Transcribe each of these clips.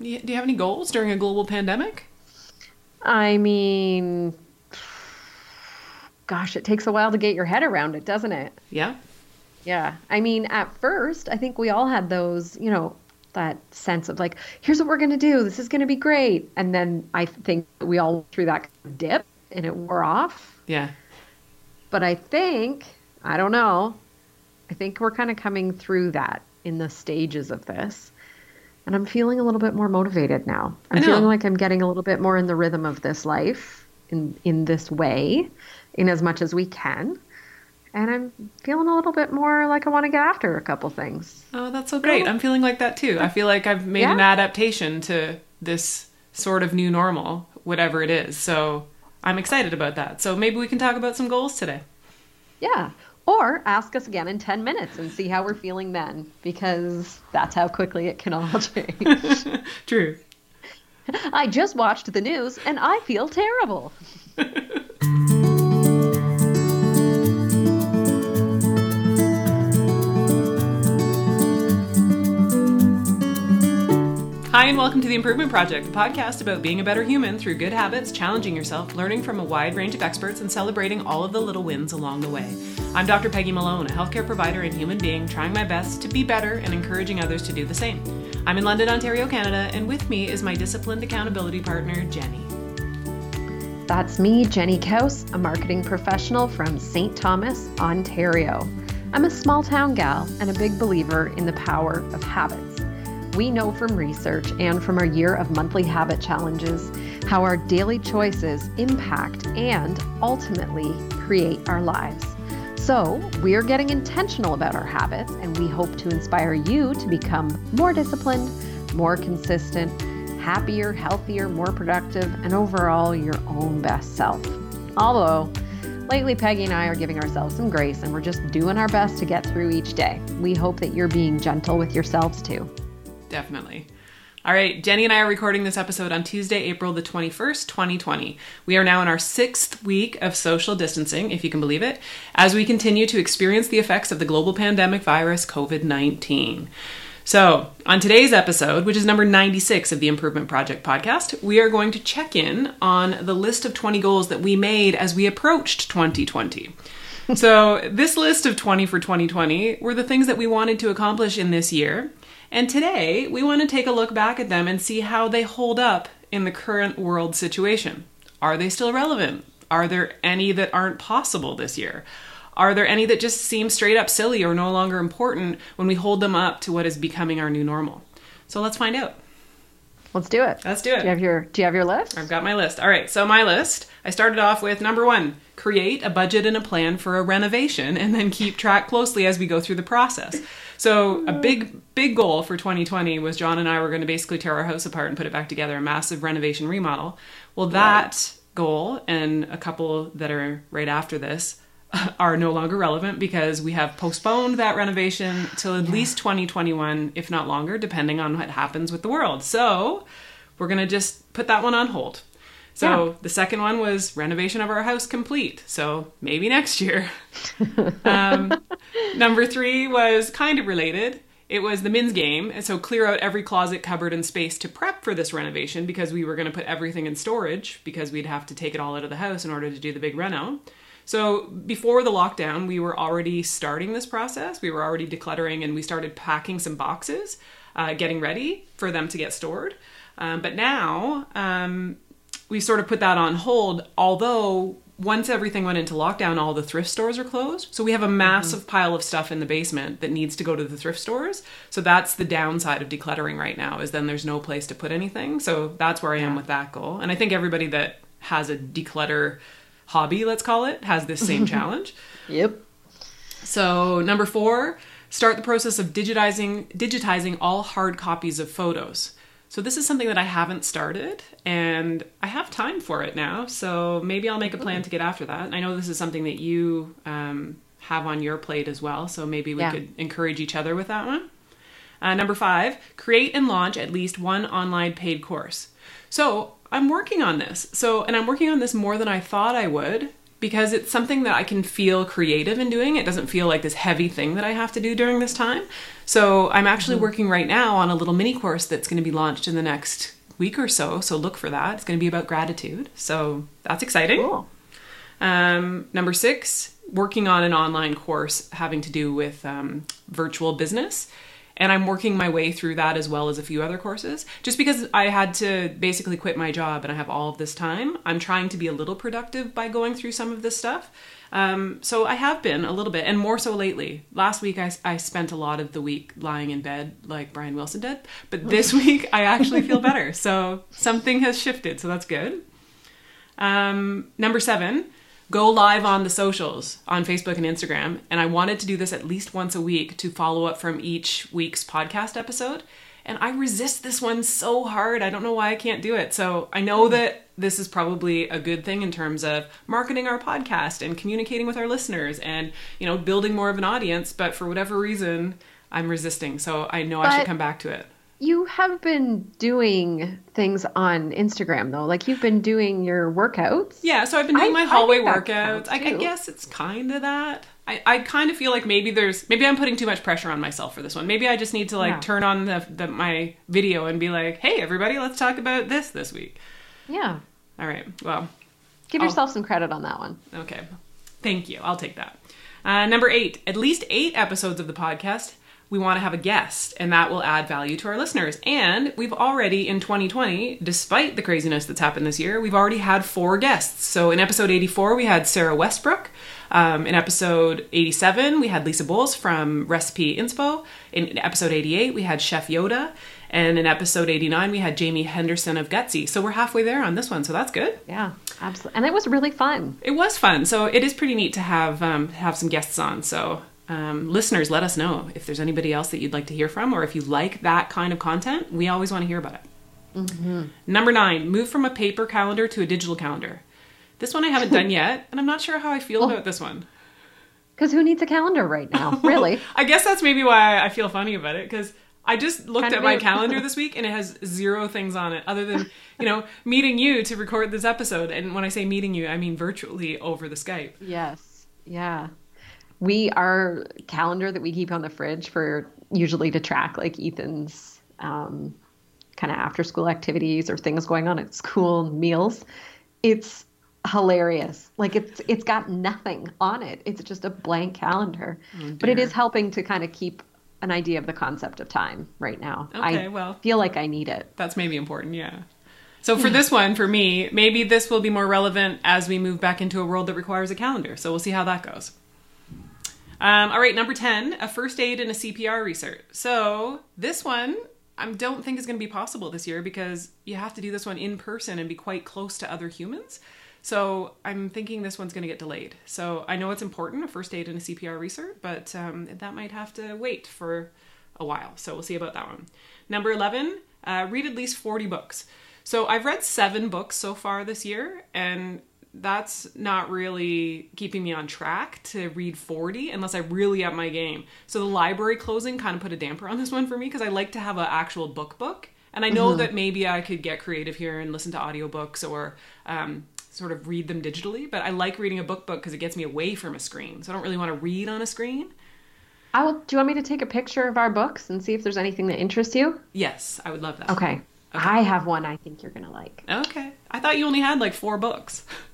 Do you have any goals during a global pandemic? I mean, gosh, it takes a while to get your head around it, doesn't it? Yeah. Yeah. I mean, at first, I think we all had those, you know, that sense of like, here's what we're going to do. This is going to be great. And then I think we all went through that dip and it wore off. Yeah. But I think, I don't know, I think we're kind of coming through that in the stages of this. And I'm feeling a little bit more motivated now. I'm feeling like I'm getting a little bit more in the rhythm of this life in in this way, in as much as we can. And I'm feeling a little bit more like I want to get after a couple things. Oh, that's so great. I'm feeling like that too. I feel like I've made yeah. an adaptation to this sort of new normal, whatever it is. So I'm excited about that. So maybe we can talk about some goals today. Yeah. Or ask us again in 10 minutes and see how we're feeling then, because that's how quickly it can all change. True. I just watched the news and I feel terrible. Hi, and welcome to The Improvement Project, a podcast about being a better human through good habits, challenging yourself, learning from a wide range of experts, and celebrating all of the little wins along the way. I'm Dr. Peggy Malone, a healthcare provider and human being, trying my best to be better and encouraging others to do the same. I'm in London, Ontario, Canada, and with me is my disciplined accountability partner, Jenny. That's me, Jenny Kaus, a marketing professional from St. Thomas, Ontario. I'm a small town gal and a big believer in the power of habits. We know from research and from our year of monthly habit challenges how our daily choices impact and ultimately create our lives. So, we're getting intentional about our habits, and we hope to inspire you to become more disciplined, more consistent, happier, healthier, more productive, and overall your own best self. Although, lately Peggy and I are giving ourselves some grace and we're just doing our best to get through each day. We hope that you're being gentle with yourselves too. Definitely. All right, Jenny and I are recording this episode on Tuesday, April the 21st, 2020. We are now in our sixth week of social distancing, if you can believe it, as we continue to experience the effects of the global pandemic virus COVID 19. So, on today's episode, which is number 96 of the Improvement Project podcast, we are going to check in on the list of 20 goals that we made as we approached 2020. so, this list of 20 for 2020 were the things that we wanted to accomplish in this year and today, we want to take a look back at them and see how they hold up in the current world situation. Are they still relevant? Are there any that aren't possible this year? Are there any that just seem straight up silly or no longer important when we hold them up to what is becoming our new normal? So let's find out. Let's do it. Let's do it. Do you have your Do you have your list? I've got my list. All right. So my list. I started off with number one: create a budget and a plan for a renovation, and then keep track closely as we go through the process. So a big, big goal for 2020 was John and I were going to basically tear our house apart and put it back together, a massive renovation remodel. Well, that right. goal and a couple that are right after this are no longer relevant because we have postponed that renovation till at yeah. least 2021, if not longer, depending on what happens with the world. So we're going to just put that one on hold. So yeah. the second one was renovation of our house complete. So maybe next year. um, number three was kind of related. It was the Minsgame. And so clear out every closet, cupboard, and space to prep for this renovation because we were going to put everything in storage because we'd have to take it all out of the house in order to do the big reno. So before the lockdown, we were already starting this process. We were already decluttering and we started packing some boxes, uh, getting ready for them to get stored. Um, but now, um, we sort of put that on hold, although once everything went into lockdown, all the thrift stores are closed. So we have a massive mm-hmm. pile of stuff in the basement that needs to go to the thrift stores. So that's the downside of decluttering right now is then there's no place to put anything. So that's where I am with that goal. And I think everybody that has a declutter hobby, let's call it, has this same challenge. Yep. So number 4, start the process of digitizing digitizing all hard copies of photos. So this is something that I haven't started and I have time for it now. So maybe I'll make a plan to get after that. I know this is something that you um, have on your plate as well. So maybe we yeah. could encourage each other with that one. Uh, number five, create and launch at least one online paid course. So I'm working on this. So, and I'm working on this more than I thought I would because it's something that I can feel creative in doing. It doesn't feel like this heavy thing that I have to do during this time. So I'm actually Mm-hmm. working right now on a little mini course that's going to be launched in the next week or so. So look for that. It's going to be about gratitude. So that's exciting. Cool. Um, number six, working on an online course having to do with um, virtual business. And I'm working my way through that as well as a few other courses. Just because I had to basically quit my job and I have all of this time, I'm trying to be a little productive by going through some of this stuff. Um, so I have been a little bit, and more so lately. Last week I, I spent a lot of the week lying in bed like Brian Wilson did, but this week I actually feel better. So something has shifted, so that's good. Um, number seven, go live on the socials on Facebook and Instagram. And I wanted to do this at least once a week to follow up from each week's podcast episode. And I resist this one so hard. I don't know why I can't do it. So I know hmm. that this is probably a good thing in terms of marketing our podcast and communicating with our listeners and, you know, building more of an audience. But for whatever reason, I'm resisting. So I know I should come back to it. You have been doing things on Instagram though. Like you've been doing your workouts. Yeah, so I've been doing I- my hallway that workouts. I, I guess it's kind of that. I, I kind of feel like maybe there's maybe I'm putting too much pressure on myself for this one. Maybe I just need to like Yeah. turn on the, the my video and be like, "Hey, everybody, let's talk about this this week." Yeah. All right. Well, Give yourself some credit on that one. okay. Thank you. I'll take that. Uh, number eight. At least eight episodes of the podcast. We want to have a guest, and that will add value to our listeners. And we've already in 2020, despite the craziness that's happened this year, we've already had four guests. So in episode 84, we had Sarah Westbrook. Um, in episode 87, we had Lisa Bowles from Recipe Inspo. In episode 88, we had Chef Yoda. And in episode 89, we had Jamie Henderson of Gutsy. So we're halfway there on this one, so that's good. Yeah, absolutely. And it was really fun. It was fun. So it is pretty neat to have um, have some guests on. So um, listeners, let us know if there's anybody else that you'd like to hear from, or if you like that kind of content. We always want to hear about it. Number nine, move from a paper calendar to a digital calendar. This one I haven't done yet, and I'm not sure how I feel about this one. Because who needs a calendar right now? Really? I guess that's maybe why I feel funny about it because I just looked Kind at my is. calendar this week and it has zero things on it other than, you know, meeting you to record this episode. And when I say meeting you, I mean virtually over the Skype. yes. Yeah. We our calendar that we keep on the fridge for usually to track like Ethan's um, kind of after school activities or things going on at school meals. It's hilarious. Like it's it's got nothing on it. It's just a blank calendar. but it is helping to kind of keep an idea of the concept of time right now. Okay, I well. feel like I need it. That's maybe important, yeah. So for this one, for me, maybe this will be more relevant as we move back into a world that requires a calendar. So we'll see how that goes. Um, all right, number 10, a first aid and a CPR research. So this one I don't think is going to be possible this year because you have to do this one in person and be quite close to other humans. So I'm thinking this one's going to get delayed. So I know it's important, a first aid and a CPR research, but um, that might have to wait for a while. So we'll see about that one. Number 11, uh, read at least 40 books. So I've read seven books so far this year, and that's not really keeping me on track to read 40 unless I really up my game. So the library closing kind of put a damper on this one for me because I like to have an actual book book. And I know that maybe I could get creative here and listen to audiobooks or um, sort of read them digitally, but I like reading a book book because it gets me away from a screen. So I don't really want to read on a screen. I will. Do you want me to take a picture of our books and see if there's anything that interests you? Yes, I would love that. Okay. I have one I think you're gonna like. Okay. I thought you only had like four books.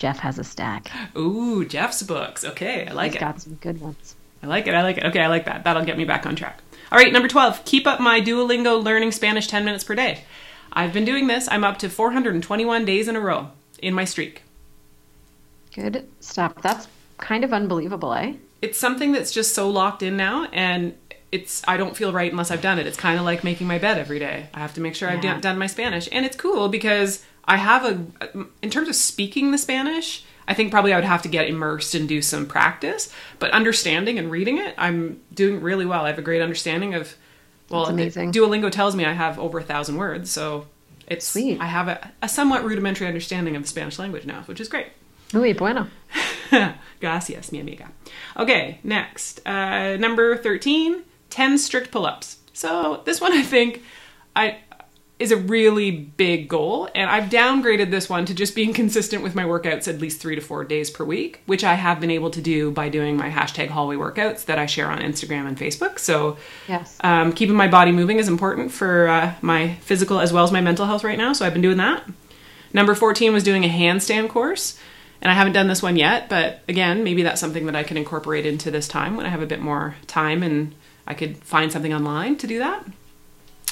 Jeff has a stack. Ooh, Jeff's books. Okay, I like He's it. got some good ones. I like it. I like it. Okay, I like that. That'll get me back on track. All right, number 12. Keep up my Duolingo learning Spanish 10 minutes per day. I've been doing this. I'm up to 421 days in a row in my streak. Good stuff. That's kind of unbelievable, eh? It's something that's just so locked in now and it's I don't feel right unless I've done it. It's kind of like making my bed every day. I have to make sure I've done- done my Spanish. And it's cool because I have a in terms of speaking the Spanish, I think probably I would have to get immersed and do some practice, but understanding and reading it, I'm doing really well. I have a great understanding of well, That's amazing. Duolingo tells me I have over a thousand words, so it's Sweet. I have a, a somewhat rudimentary understanding of the Spanish language now, which is great. Muy bueno. Gracias, mi amiga. Okay, next. Uh, number 13, 10 strict pull ups. So, this one I think I. is a really big goal. And I've downgraded this one to just being consistent with my workouts at least three to four days per week, which I have been able to do by doing my hashtag hallway workouts that I share on Instagram and Facebook. So, Yes. um, keeping my body moving is important for uh, my physical as well as my mental health right now. So, I've been doing that. Number 14 was doing a handstand course. And I haven't done this one yet, but again, maybe that's something that I can incorporate into this time when I have a bit more time and I could find something online to do that.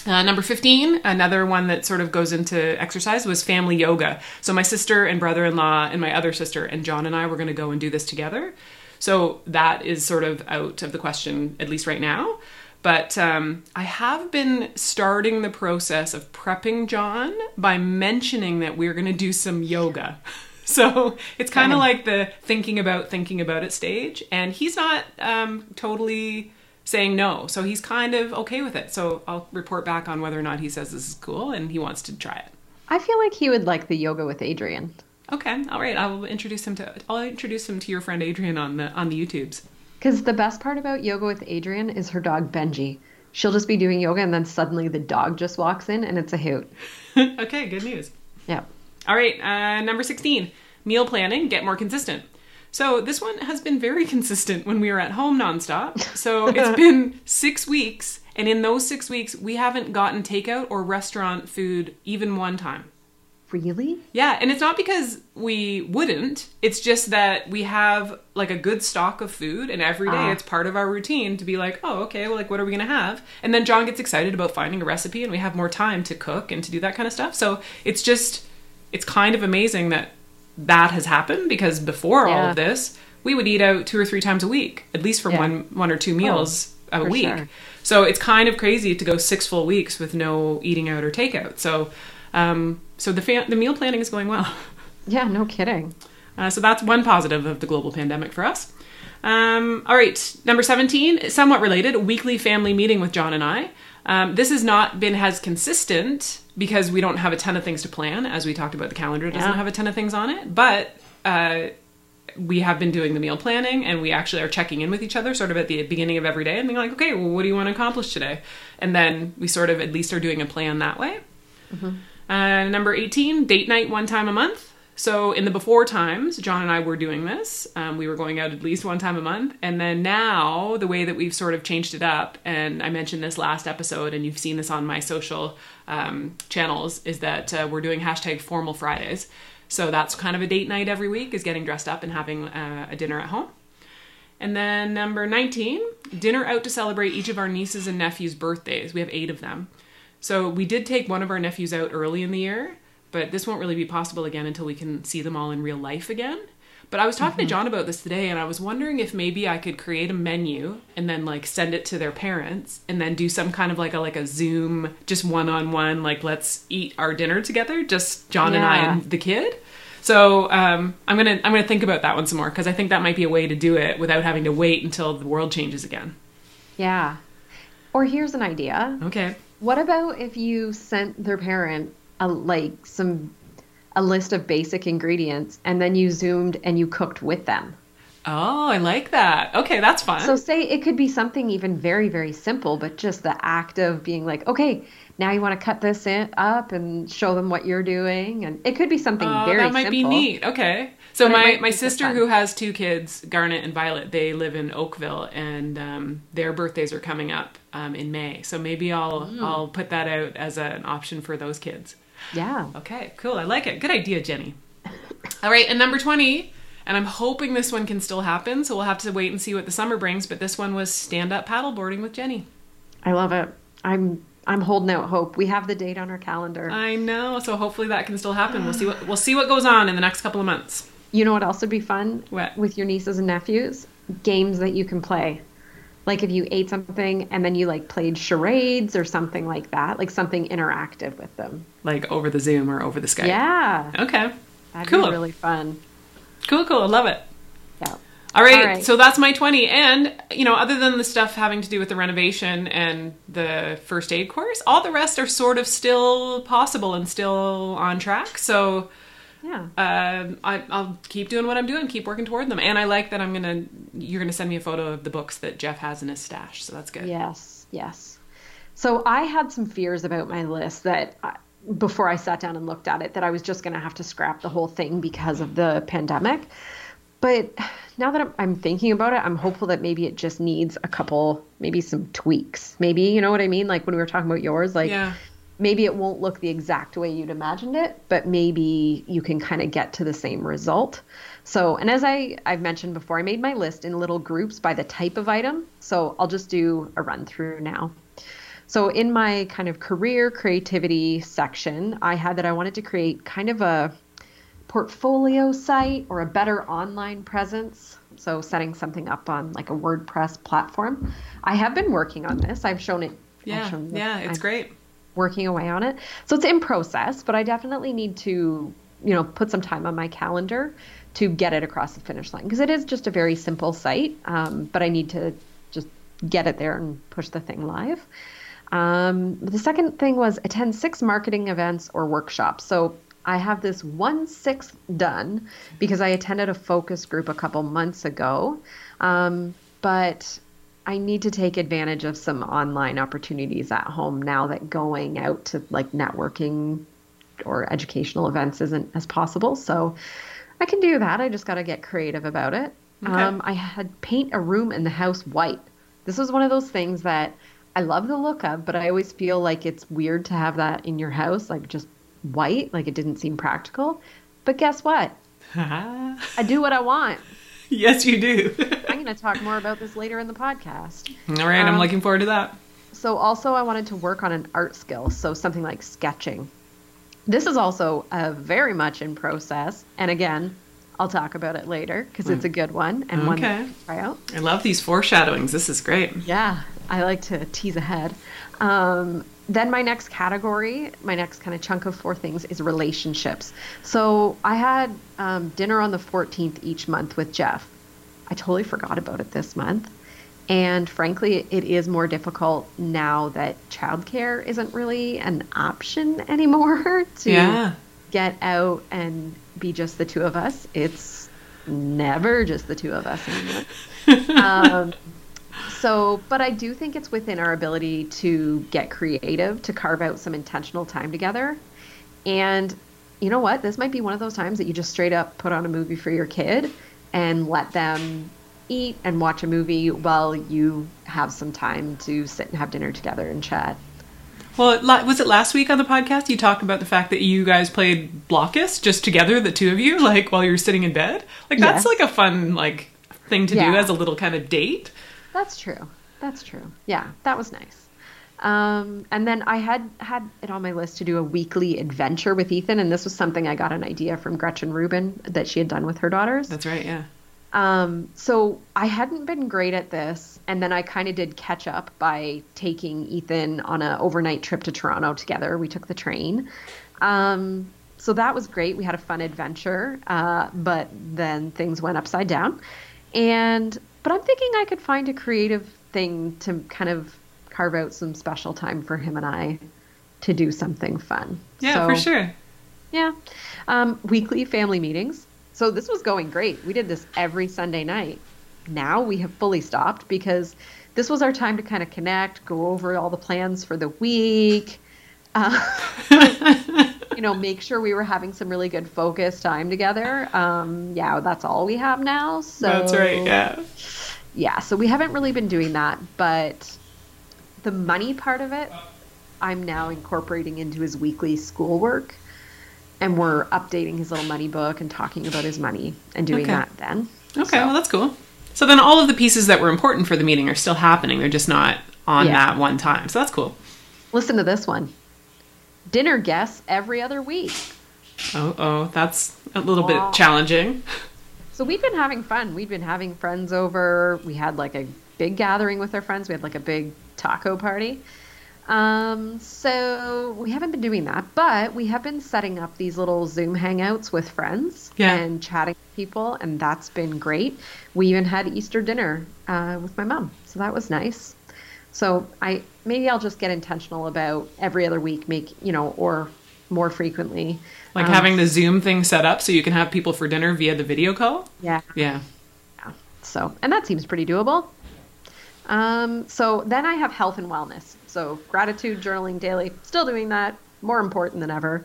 Uh, number 15, another one that sort of goes into exercise, was family yoga. So, my sister and brother in law, and my other sister, and John and I were going to go and do this together. So, that is sort of out of the question, at least right now. But um, I have been starting the process of prepping John by mentioning that we're going to do some yoga. So it's kind of like the thinking about thinking about it stage. And he's not um, totally saying no. So he's kind of okay with it. So I'll report back on whether or not he says this is cool and he wants to try it. I feel like he would like the yoga with Adriene. Okay, all right. I will introduce him to. I'll introduce him to your friend Adriene on the on the YouTubes. Because the best part about yoga with Adriene is her dog Benji. She'll just be doing yoga and then suddenly the dog just walks in and it's a hoot. okay, good news. Yeah. All right, uh, number 16, meal planning, get more consistent. So this one has been very consistent when we were at home nonstop. So it's been six weeks, and in those six weeks, we haven't gotten takeout or restaurant food even one time. Really? Yeah, and it's not because we wouldn't. It's just that we have like a good stock of food, and every day Ah. it's part of our routine to be like, oh, okay, well, like what are we gonna have? And then John gets excited about finding a recipe, and we have more time to cook and to do that kind of stuff. So it's just, it's kind of amazing that that has happened because before all of this, we would eat out two or three times a week, at least for Yeah. one one or two meals a week. sure. So it's kind of crazy to go six full weeks with no eating out or takeout. So, um, so the fa- the meal planning is going well. Yeah, no kidding. Uh, so that's one positive of the global pandemic for us. Um, all right, number 17, somewhat related, weekly family meeting with John and I. Um, this has not been as consistent because we don't have a ton of things to plan. As we talked about, the calendar doesn't Yeah. have a ton of things on it, but uh, we have been doing the meal planning and we actually are checking in with each other sort of at the beginning of every day and being like, okay, well, what do you want to accomplish today? And then we sort of at least are doing a plan that way. Uh, number 18, date night one time a month. So in the before times, John and I were doing this. Um, we were going out at least one time a month. And then now, the way that we've sort of changed it up, and I mentioned this last episode, and you've seen this on my social um, channels, is that uh, we're doing hashtag formal Fridays. So that's kind of a date night every week, is getting dressed up and having uh, a dinner at home. And then number 19, dinner out to celebrate each of our nieces and nephews' birthdays. We have eight of them. So we did take one of our nephews out early in the year, but this won't really be possible again until we can see them all in real life again. But I was talking to John about this today and I was wondering if maybe I could create a menu and then like send it to their parents and then do some kind of like a like a Zoom just one-on-one like let's eat our dinner together, just John and I and the kid. So um, I'm gonna I'm gonna think about that one some more because I think that might be a way to do it without having to wait until the world changes again. Yeah. Or here's an idea. Okay. What about if you sent their parent a like some a list of basic ingredients and then you zoomed and you cooked with them? Oh, I like that. Okay, that's fun. So say it could be something even very very simple, but just the act of being like, okay, now you want to cut this in, up and show them what you're doing, and it could be something Oh, very that might simple. be neat. Okay. So my, my sister who has two kids, Garnet and Violet, they live in Oakville and um, their birthdays are coming up um, in May. So maybe I'll Mm. I'll put that out as an option for those kids. Yeah. Okay, cool. I like it. Good idea, Jenny. All right, and number 20, and I'm hoping this one can still happen, so we'll have to wait and see what the summer brings, but this one was stand up paddleboarding with Jenny. I love it. I'm I'm holding out hope. We have the date on our calendar. I know, so hopefully that can still happen. We'll see what we'll see what goes on in the next couple of months. You know what else would be fun? What? With your nieces and nephews? Games that you can play. Like if you ate something and then you like played charades or something like that, like something interactive with them. Like over the Zoom or over the Skype. Yeah. Okay. That'd Cool. be really fun. Cool, cool. I love it. Yeah. All right, All right. so that's my 20. And, you know, other than the stuff having to do with the renovation and the first aid course, all the rest are sort of still possible and still on track. So Yeah. um, I, I'll keep doing what I'm doing, keep working toward them. And I like that I'm to, you're going to send me a photo of the books that Jeff has in his stash. So that's good. Yes, yes. So I had some fears about my list that I- before I sat down and looked at it that I was just going to have to scrap the whole thing because of the pandemic. But now that I'm, I'm, thinking about it, I'm hopeful that maybe it just needs a couple, maybe some tweaks. Maybe, you know what I mean? Like when we were talking about yours, like yeah. Maybe it won't look the exact way you'd imagined it, but maybe you can kind of get to the same result. So, and as I, I've mentioned before, I made my list in little groups by the type of item. So I'll just do a run through now. So, in my kind of career creativity section, I had that I wanted to create kind of a portfolio site or a better online presence. So, setting something up on like a WordPress platform. I have been working on this. I've shown it. Yeah, shown yeah, it's I'm great. Working away on it. So, it's in process, but I definitely need to, you know, put some time on my calendar to get it across the finish line because it is just a very simple site, um, but I need to just get it there and push the thing live. Um, the second thing was attend six marketing events or workshops. So I have this one sixth done because I attended a focus group a couple months ago. Um, but I need to take advantage of some online opportunities at home now that going out to like networking or educational events isn't as possible. So I can do that. I just got to get creative about it. Okay. Um, I had paint a room in the house white. This was one of those things that I love the look of, but I always feel like it's weird to have that in your house, like just white. Like it didn't seem practical. But guess what? I do what I want. Yes, you do. Going to talk more about this later in the podcast. All right, um, I'm looking forward to that. So, also, I wanted to work on an art skill, so something like sketching. This is also uh, very much in process. And again, I'll talk about it later because it's a good one and okay. one to try out. I love these foreshadowings. This is great. Yeah, I like to tease ahead. Um, then my next category, my next kind of chunk of four things is relationships. So I had um, dinner on the 14th each month with Jeff. I totally forgot about it this month. And frankly, it is more difficult now that childcare isn't really an option anymore to yeah. get out and be just the two of us. It's never just the two of us anymore. um, so, but I do think it's within our ability to get creative, to carve out some intentional time together. And you know what? This might be one of those times that you just straight up put on a movie for your kid and let them eat and watch a movie while you have some time to sit and have dinner together and chat. Well, was it last week on the podcast you talked about the fact that you guys played Blokus just together, the two of you, like while you were sitting in bed? Like that's yes. like a fun like thing to yeah. do as a little kind of date. That's true. That's true. Yeah, that was nice. Um, and then I had had it on my list to do a weekly adventure with Ethan, and this was something I got an idea from Gretchen Rubin that she had done with her daughters. That's right. Yeah. Um, so I hadn't been great at this, and then I kind of did catch up by taking Ethan on an overnight trip to Toronto together. We took the train. Um, so that was great. We had a fun adventure, uh, but then things went upside down. And but I'm thinking I could find a creative thing to kind of carve out some special time for him and I to do something fun. Yeah, so, for sure. Yeah. Um, weekly family meetings. So this was going great. We did this every Sunday night. Now we have fully stopped because this was our time to kind of connect, go over all the plans for the week. Uh, you know, make sure we were having some really good focus time together. Um, yeah, that's all we have now. So that's right. Yeah. Yeah. So we haven't really been doing that, but the money part of it, I'm now incorporating into his weekly schoolwork and we're updating his little money book and talking about his money and doing okay. that then. Okay, so. well that's cool. So then all of the pieces that were important for the meeting are still happening. They're just not on yeah. that one time. So that's cool. Listen to this one. Dinner guests every other week. Oh, oh, that's a little bit challenging. So we've been having fun. We've been having friends over. We had like a big gathering with our friends. We had like a big taco party. Um, so we haven't been doing that, but we have been setting up these little Zoom hangouts with friends yeah. and chatting with people, and that's been great. We even had Easter dinner uh, with my mom, so that was nice. So I maybe I'll just get intentional about every other week, make you know, or more frequently. Like um, having the Zoom thing set up so you can have people for dinner via the video call. Yeah. Yeah. Yeah. So, and that seems pretty doable. Um, so then I have health and wellness. So gratitude journaling daily, still doing that. more important than ever.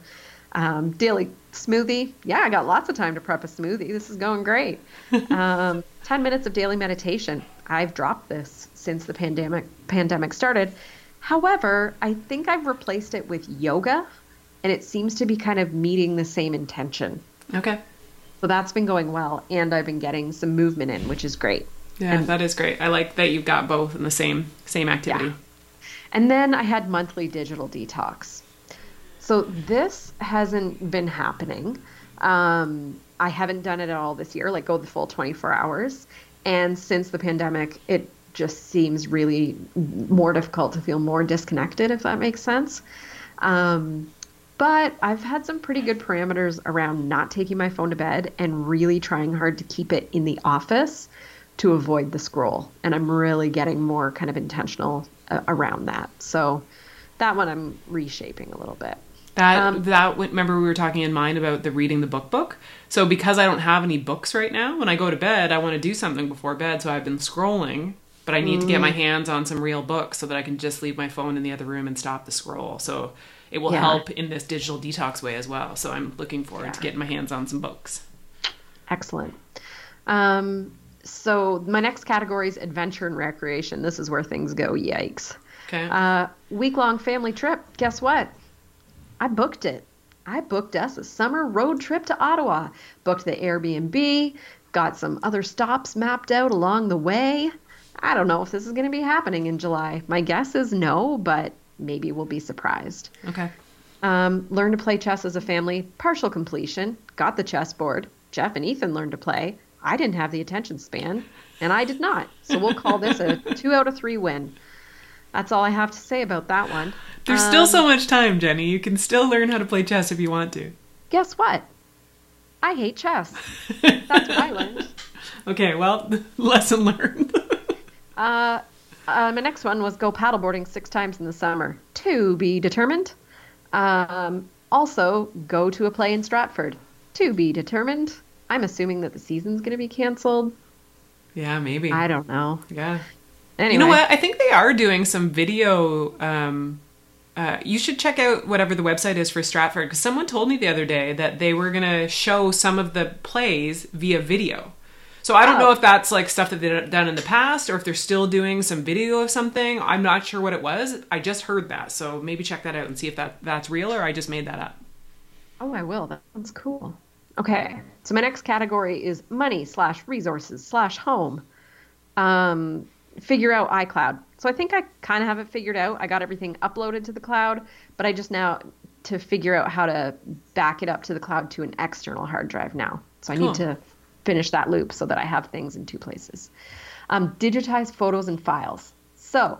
Um, daily smoothie. Yeah, I got lots of time to prep a smoothie. This is going great. um, 10 minutes of daily meditation. I've dropped this since the pandemic pandemic started. However, I think I've replaced it with yoga and it seems to be kind of meeting the same intention. Okay. So that's been going well and I've been getting some movement in, which is great. Yeah, And- that is great. I like that you've got both in the same same activity. Yeah. And then I had monthly digital detox. So this hasn't been happening. Um, I haven't done it at all this year, like go the full 24 hours. And since the pandemic, it just seems really more difficult to feel more disconnected, if that makes sense. Um, but I've had some pretty good parameters around not taking my phone to bed and really trying hard to keep it in the office to avoid the scroll. And I'm really getting more kind of intentional uh, around that. So that one I'm reshaping a little bit. That Um, that remember we were talking in mind about the reading the book book. So because I don't have any books right now, when I go to bed, I want to do something before bed. So I've been scrolling, but I need to get Mm. my hands on some real books so that I can just leave my phone in the other room and stop the scroll. So it will Yeah. help in this digital detox way as well. So I'm looking forward to getting my hands on some books. Excellent. Um, so my next category is adventure and recreation. This is where things go. Yikes. Okay. Uh, week long family trip. Guess what? I booked it. I booked us a summer road trip to Ottawa. Booked the Airbnb. Got some other stops mapped out along the way. I don't know if this is going to be happening in July. My guess is no, but maybe we'll be surprised. okay. Um, learned to play chess as a family, partial completion, got the chessboard. Jeff and Ethan learned to play. I didn't have the attention span, and I did not. So we'll call this a two out of three win. That's all I have to say about that one. There's Um, still so much time, Jenny. You can still learn how to play chess if you want to. Guess what? I hate chess. That's what I learned. Okay, well, lesson learned. Uh, uh, my next one was go paddleboarding six times in the summer. To be determined. Um, also, go to a play in Stratford. To be determined. I'm assuming that the season's going to be canceled. yeah, maybe. I don't know. yeah. Anyway, You know what? I think they are doing some video. Um, uh, you should check out whatever the website is for Stratford because someone told me the other day that they were going to show some of the plays via video. So I don't know Oh. if that's like stuff that they've done in the past or if they're still doing some video of something. I'm not sure what it was. I just heard that, so maybe check that out and see if that that's real or I just made that up. Oh, I will. That sounds cool. Okay, so my next category is money slash resources slash home. Um, figure out iCloud. So I think I kind of have it figured out. I got everything uploaded to the cloud, but I just now to figure out how to back it up to the cloud to an external hard drive now. So I Cool. need to finish that loop so that I have things in two places. Um, digitize photos and files. So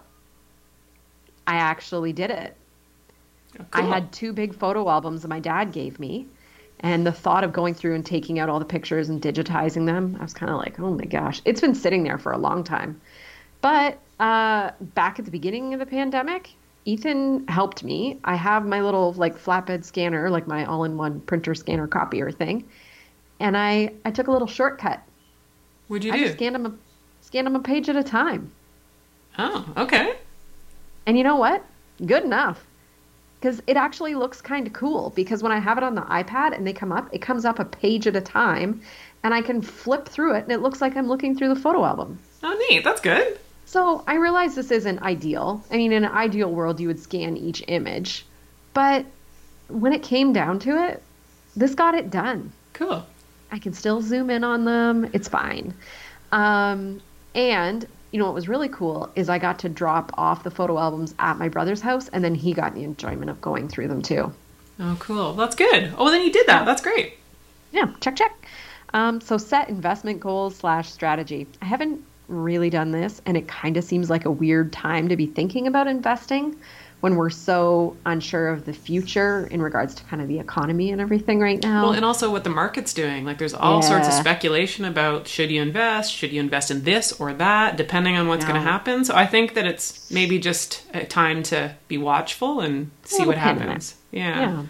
I actually did it. I Cool. had two big photo albums that my dad gave me. And the thought of going through and taking out all the pictures and digitizing them, I was kind of like, oh my gosh. It's been sitting there for a long time. But uh, back at the beginning of the pandemic, Ethan helped me. I have my little like flatbed scanner, like my all-in-one printer scanner copier thing. And I, I took a little shortcut. What'd you I do? just scanned them, a, scanned them a page at a time. oh, okay. And you know what? Good enough. Because it actually looks kind of cool. Because when I have it on the iPad and they come up, it comes up a page at a time. And I can flip through it and it looks like I'm looking through the photo album. Oh, neat. That's good. So I realize this isn't ideal. I mean, in an ideal world, you would scan each image. But when it came down to it, this got it done. Cool. I can still zoom in on them. It's fine. Um, and you know what was really cool is I got to drop off the photo albums at my brother's house, and then he got the enjoyment of going through them too. Oh, cool. That's good. Oh, then you did that. That's great. Yeah, check check. Um, so set investment goals slash strategy. I haven't really done this, and it kind of seems like a weird time to be thinking about investing when we're so unsure of the future in regards to kind of the economy and everything right now. Well, and also what the market's doing. Like, there's all sorts of speculation about should you invest, should you invest in this or that, depending on what's going to happen. So I think that it's maybe just a time to be watchful and see what pin in it. happens. Yeah. Yeah.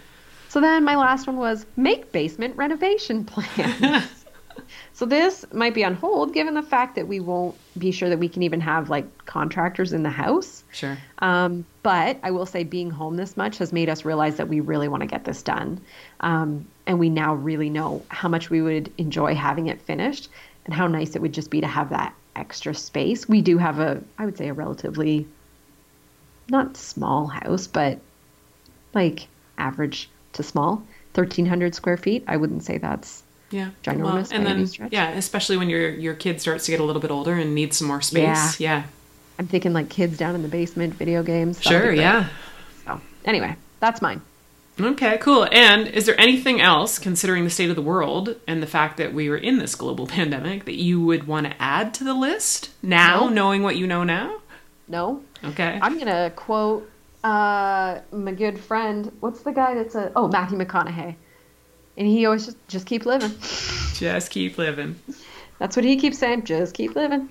So then my last one was make basement renovation plan. So this might be on hold given the fact that we won't be sure that we can even have like contractors in the house. Sure. Um, but I will say being home this much has made us realize that we really want to get this done. Um, and we now really know how much we would enjoy having it finished and how nice it would just be to have that extra space. We do have a, I would say, a relatively not small house, but like average to small, 1,300 square feet. I wouldn't say that's Yeah. Ginormous by and then yeah, especially when your your kid starts to get a little bit older and needs some more space. Yeah. yeah. I'm thinking like kids down in the basement, video games. Sure, yeah. So anyway, that's mine. Okay, cool. And is there anything else, considering the state of the world and the fact that we were in this global pandemic, that you would want to add to the list now, No. knowing what you know now? No, Okay. I'm gonna quote uh, my good friend. What's the guy that's a oh Matthew McConaughey, and he always just just keep living. Just keep living. That's what he keeps saying. Just keep living.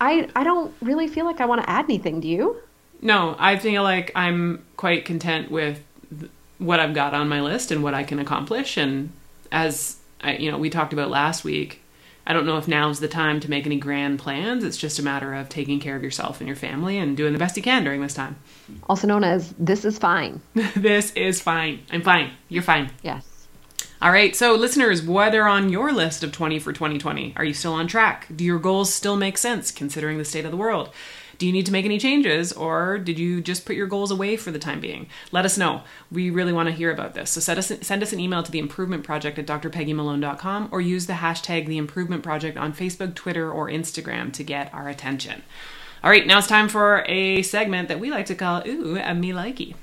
I I don't really feel like I want to add anything. Do you? No, I feel like I'm quite content with what I've got on my list and what I can accomplish. And as I, you know, we talked about last week, I don't know if now's the time to make any grand plans. It's just a matter of taking care of yourself and your family and doing the best you can during this time. Also known as this is fine. this is fine. I'm fine. You're fine. Yes. All right, so listeners, are on your list of 20 for 2020? Are you still on track? Do your goals still make sense considering the state of the world? Do you need to make any changes or did you just put your goals away for the time being? Let us know. We really want to hear about this. So send us, send us an email to the improvement project at drpeggymalone.com or use the hashtag the improvement project on Facebook, Twitter, or Instagram to get our attention. All right, now it's time for a segment that we like to call Ooh, a Me Likey.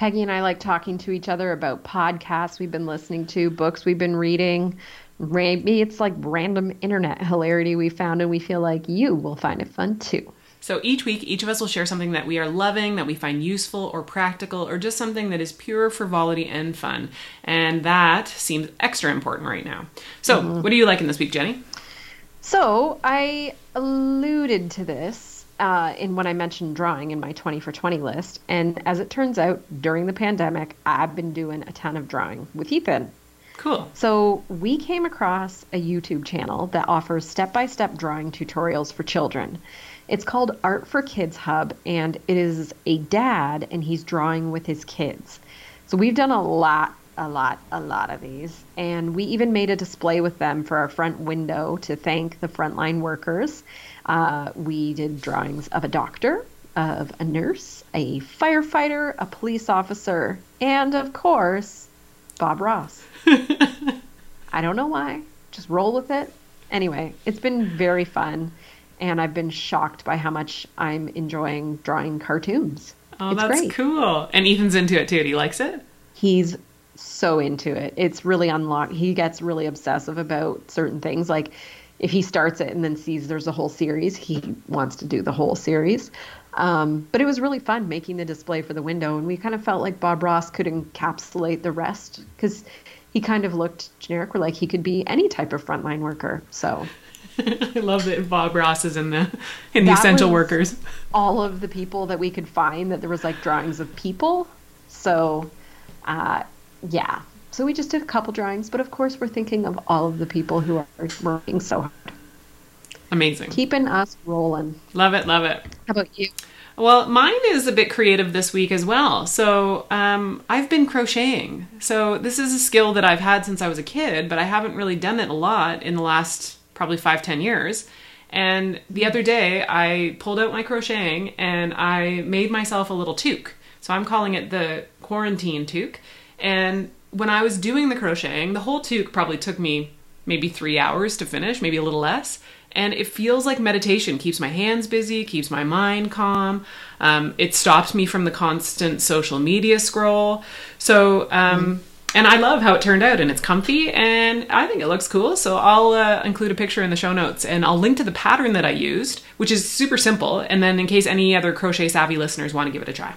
Peggy and I like talking to each other about podcasts we've been listening to, books we've been reading. Maybe it's like random internet hilarity we found, and we feel like you will find it fun too. So each week, each of us will share something that we are loving, that we find useful or practical, or just something that is pure frivolity and fun. And that seems extra important right now. So, mm-hmm. what are you liking this week, Jenny? So I alluded to this uh, in when I mentioned drawing in my 20 for 20 list. And as it turns out, during the pandemic, I've been doing a ton of drawing with Ethan. Cool. So we came across a YouTube channel that offers step-by-step drawing tutorials for children. It's called Art for Kids Hub, and it is a dad, and he's drawing with his kids. So we've done a lot, a lot, a lot of these, and we even made a display with them for our front window to thank the frontline workers. Uh, we did drawings of a doctor, of a nurse, a firefighter, a police officer, and of course, Bob Ross. I don't know why. Just roll with it. Anyway, it's been very fun, and I've been shocked by how much I'm enjoying drawing cartoons. Oh, it's that's great. cool. And Ethan's into it too. He likes it? He's so into it. It's really unlocked. He gets really obsessive about certain things. Like if he starts it and then sees there's a whole series, he wants to do the whole series. Um, but it was really fun making the display for the window, and we kind of felt like Bob Ross could encapsulate the rest because he kind of looked generic. We're like he could be any type of frontline worker. So I love that Bob Ross is in the in the That essential workers. all of the people that we could find that there was like drawings of people. So, uh, yeah. So we just did a couple drawings, but of course we're thinking of all of the people who are working so hard, Amazing. keeping us rolling. Love it, love it. How about you? Well, mine is a bit creative this week as well. So, um, I've been crocheting. So, this is a skill that I've had since I was a kid, but I haven't really done it a lot in the last probably five, ten years. And the other day, I pulled out my crocheting and I made myself a little toque. So, I'm calling it the quarantine toque. And when I was doing the crocheting, the whole toque probably took me maybe three hours to finish, maybe a little less. And it feels like meditation. Keeps my hands busy, keeps my mind calm. Um, it stops me from the constant social media scroll. So, um, and I love how it turned out, and it's comfy, and I think it looks cool. So I'll uh, include a picture in the show notes, and I'll link to the pattern that I used, which is super simple. And then, in case any other crochet savvy listeners want to give it a try,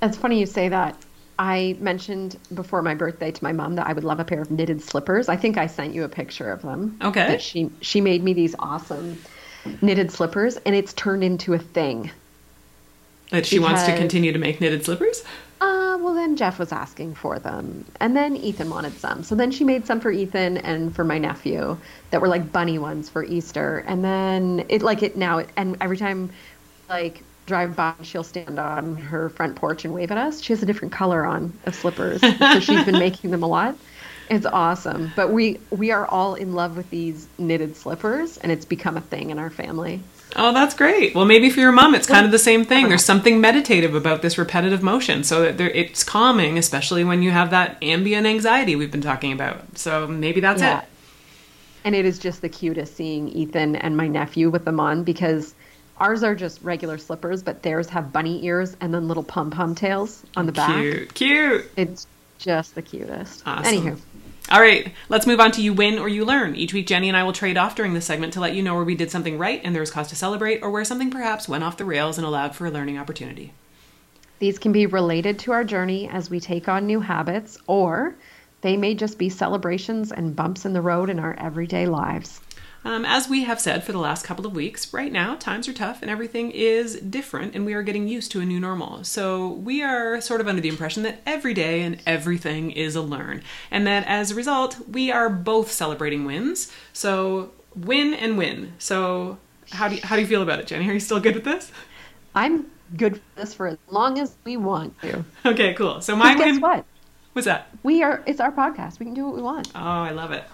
that's funny you say that. I mentioned before my birthday to my mom that I would love a pair of knitted slippers. I think I sent you a picture of them. Okay. That she she made me these awesome knitted slippers, and it's turned into a thing. that she wants to continue to make knitted slippers. Uh, well then Jeff was asking for them. And then Ethan wanted some. So then she made some for Ethan and for my nephew that were like bunny ones for Easter. And then it like it now and every time like drive by she'll stand on her front porch and wave at us. She has a different color on of slippers. so she's been making them a lot. It's awesome. But we we are all in love with these knitted slippers and it's become a thing in our family. Oh, that's great. Well, maybe for your mom, it's kind of the same thing. There's something meditative about this repetitive motion, so that there, it's calming, especially when you have that ambient anxiety we've been talking about. So maybe that's Yeah. it. And it is just the cutest seeing Ethan and my nephew with them on because ours are just regular slippers, but theirs have bunny ears and then little pom pom tails on the back. Cute, cute. It's just the cutest. Awesome. Anywho, All right, let's move on to you win or you learn. Each week, Jenny and I will trade off during this segment to let you know where we did something right and there was cause to celebrate, or where something perhaps went off the rails and allowed for a learning opportunity. these can be related to our journey as we take on new habits, or they may just be celebrations and bumps in the road in our everyday lives. Um, as we have said for the last couple of weeks, right now times are tough and everything is different, and we are getting used to a new normal. So we are sort of under the impression that every day and everything is a learn, and that as a result, we are both celebrating wins. So win and win. So how do you, how do you feel about it, Jenny? Are you still good with this? I'm good for this for as long as we want to. Okay, cool. So my guess win. what? What's that? We are. It's our podcast. We can do what we want. Oh, I love it.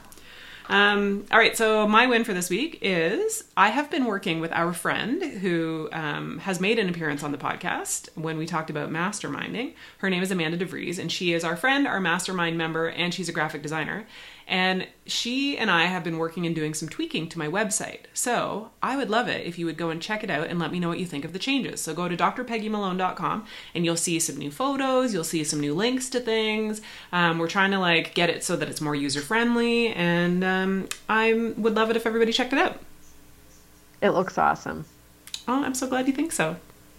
Um, all right, so my win for this week is I have been working with our friend who um, has made an appearance on the podcast when we talked about masterminding. Her name is Amanda DeVries, and she is our friend, our mastermind member, and she's a graphic designer. And she and I have been working and doing some tweaking to my website. So I would love it if you would go and check it out and let me know what you think of the changes. So go to drpeggymalone.com and you'll see some new photos, you'll see some new links to things. Um, we're trying to like get it so that it's more user friendly, and um, I would love it if everybody checked it out. It looks awesome. Oh, I'm so glad you think so.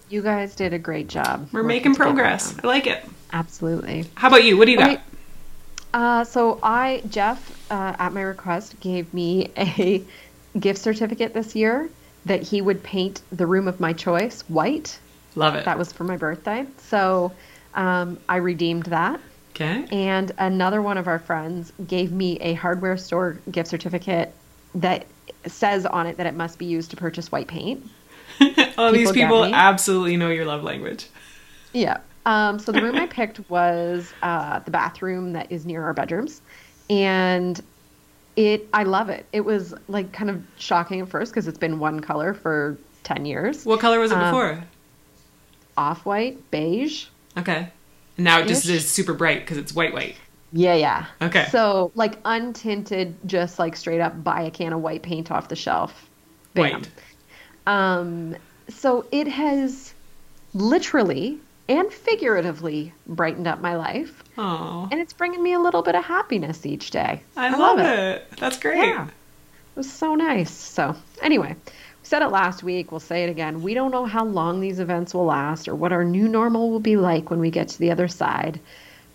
You guys did a great job. We're making progress. I like it. it. Absolutely. How about you? What do you got? Uh, so I, Jeff, uh, at my request, gave me a gift certificate this year that he would paint the room of my choice white. Love it. That was for my birthday. So um, I redeemed that. Okay. And another one of our friends gave me a hardware store gift certificate that says on it that it must be used to purchase white paint. oh, these People get people absolutely know your love language. Yeah. Um, so the room I picked was uh, the bathroom that is near our bedrooms, and it I love it. It was like kind of shocking at first because it's been one color for ten years, What color was it Um, before? off white, beige. Okay. And now it just is super bright because it's white, white. Yeah, yeah. Okay. So like untinted, just like straight up buy a can of white paint off the shelf. Bam. White. Um, so it has literally and figuratively brightened up my life. Oh, and it's bringing me a little bit of happiness each day. I, love, it. That's great. Yeah. It was so nice. So, anyway, we said it last week. We'll say it again. We don't know how long these events will last or what our new normal will be like when we get to the other side.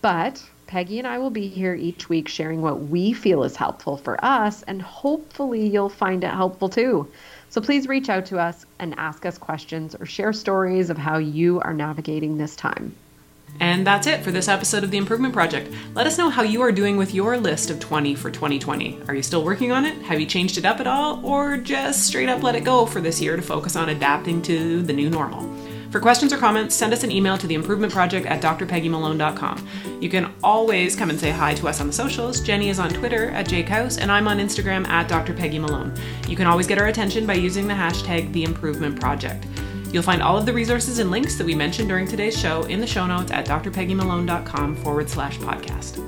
But Peggy and I will be here each week sharing what we feel is helpful for us, and hopefully you'll find it helpful too. So please reach out to us and ask us questions or share stories of how you are navigating this time. And that's it for this episode of The Improvement Project. Let us know how you are doing with your list of 20 for 2020. Are you still working on it? Have you changed it up at all? Or just straight up let it go for this year to focus on adapting to the new normal? For questions or comments, send us an email to the improvement project at drpeggymalone.com. You can always come and say hi to us on the socials. Jenny is on Twitter at jcouse, and I'm on Instagram at drpeggymalone. You can always get our attention by using the hashtag the improvement project. You'll find all of the resources and links that we mentioned during today's show in the show notes at drpeggymalone.com forward slash podcast.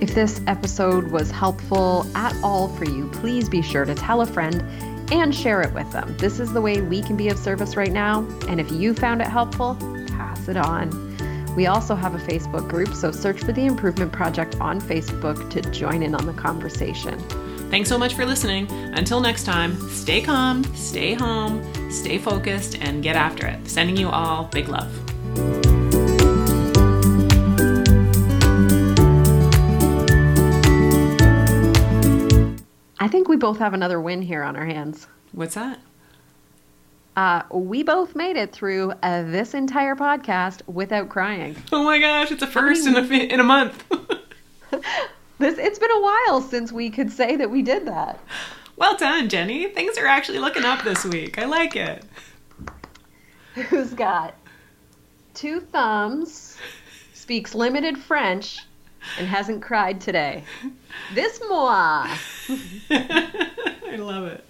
If this episode was helpful at all for you, please be sure to tell a friend and share it with them. This is the way we can be of service right now. And if you found it helpful, pass it on. We also have a Facebook group, so search for the Improvement Project on Facebook to join in on the conversation. Thanks so much for listening. Until next time, stay calm, stay home, stay focused, and get after it. Sending you all big love. Think we both have another win here on our hands. What's that? Uh, we both made it through uh, this entire podcast without crying. Oh my gosh, it's a first in a in a month. This it's been a while since we could say that we did that. well done, Jenny. Things are actually looking up this week. I like it. Who's got two thumbs, speaks limited French, and hasn't cried today? This moi. I love it.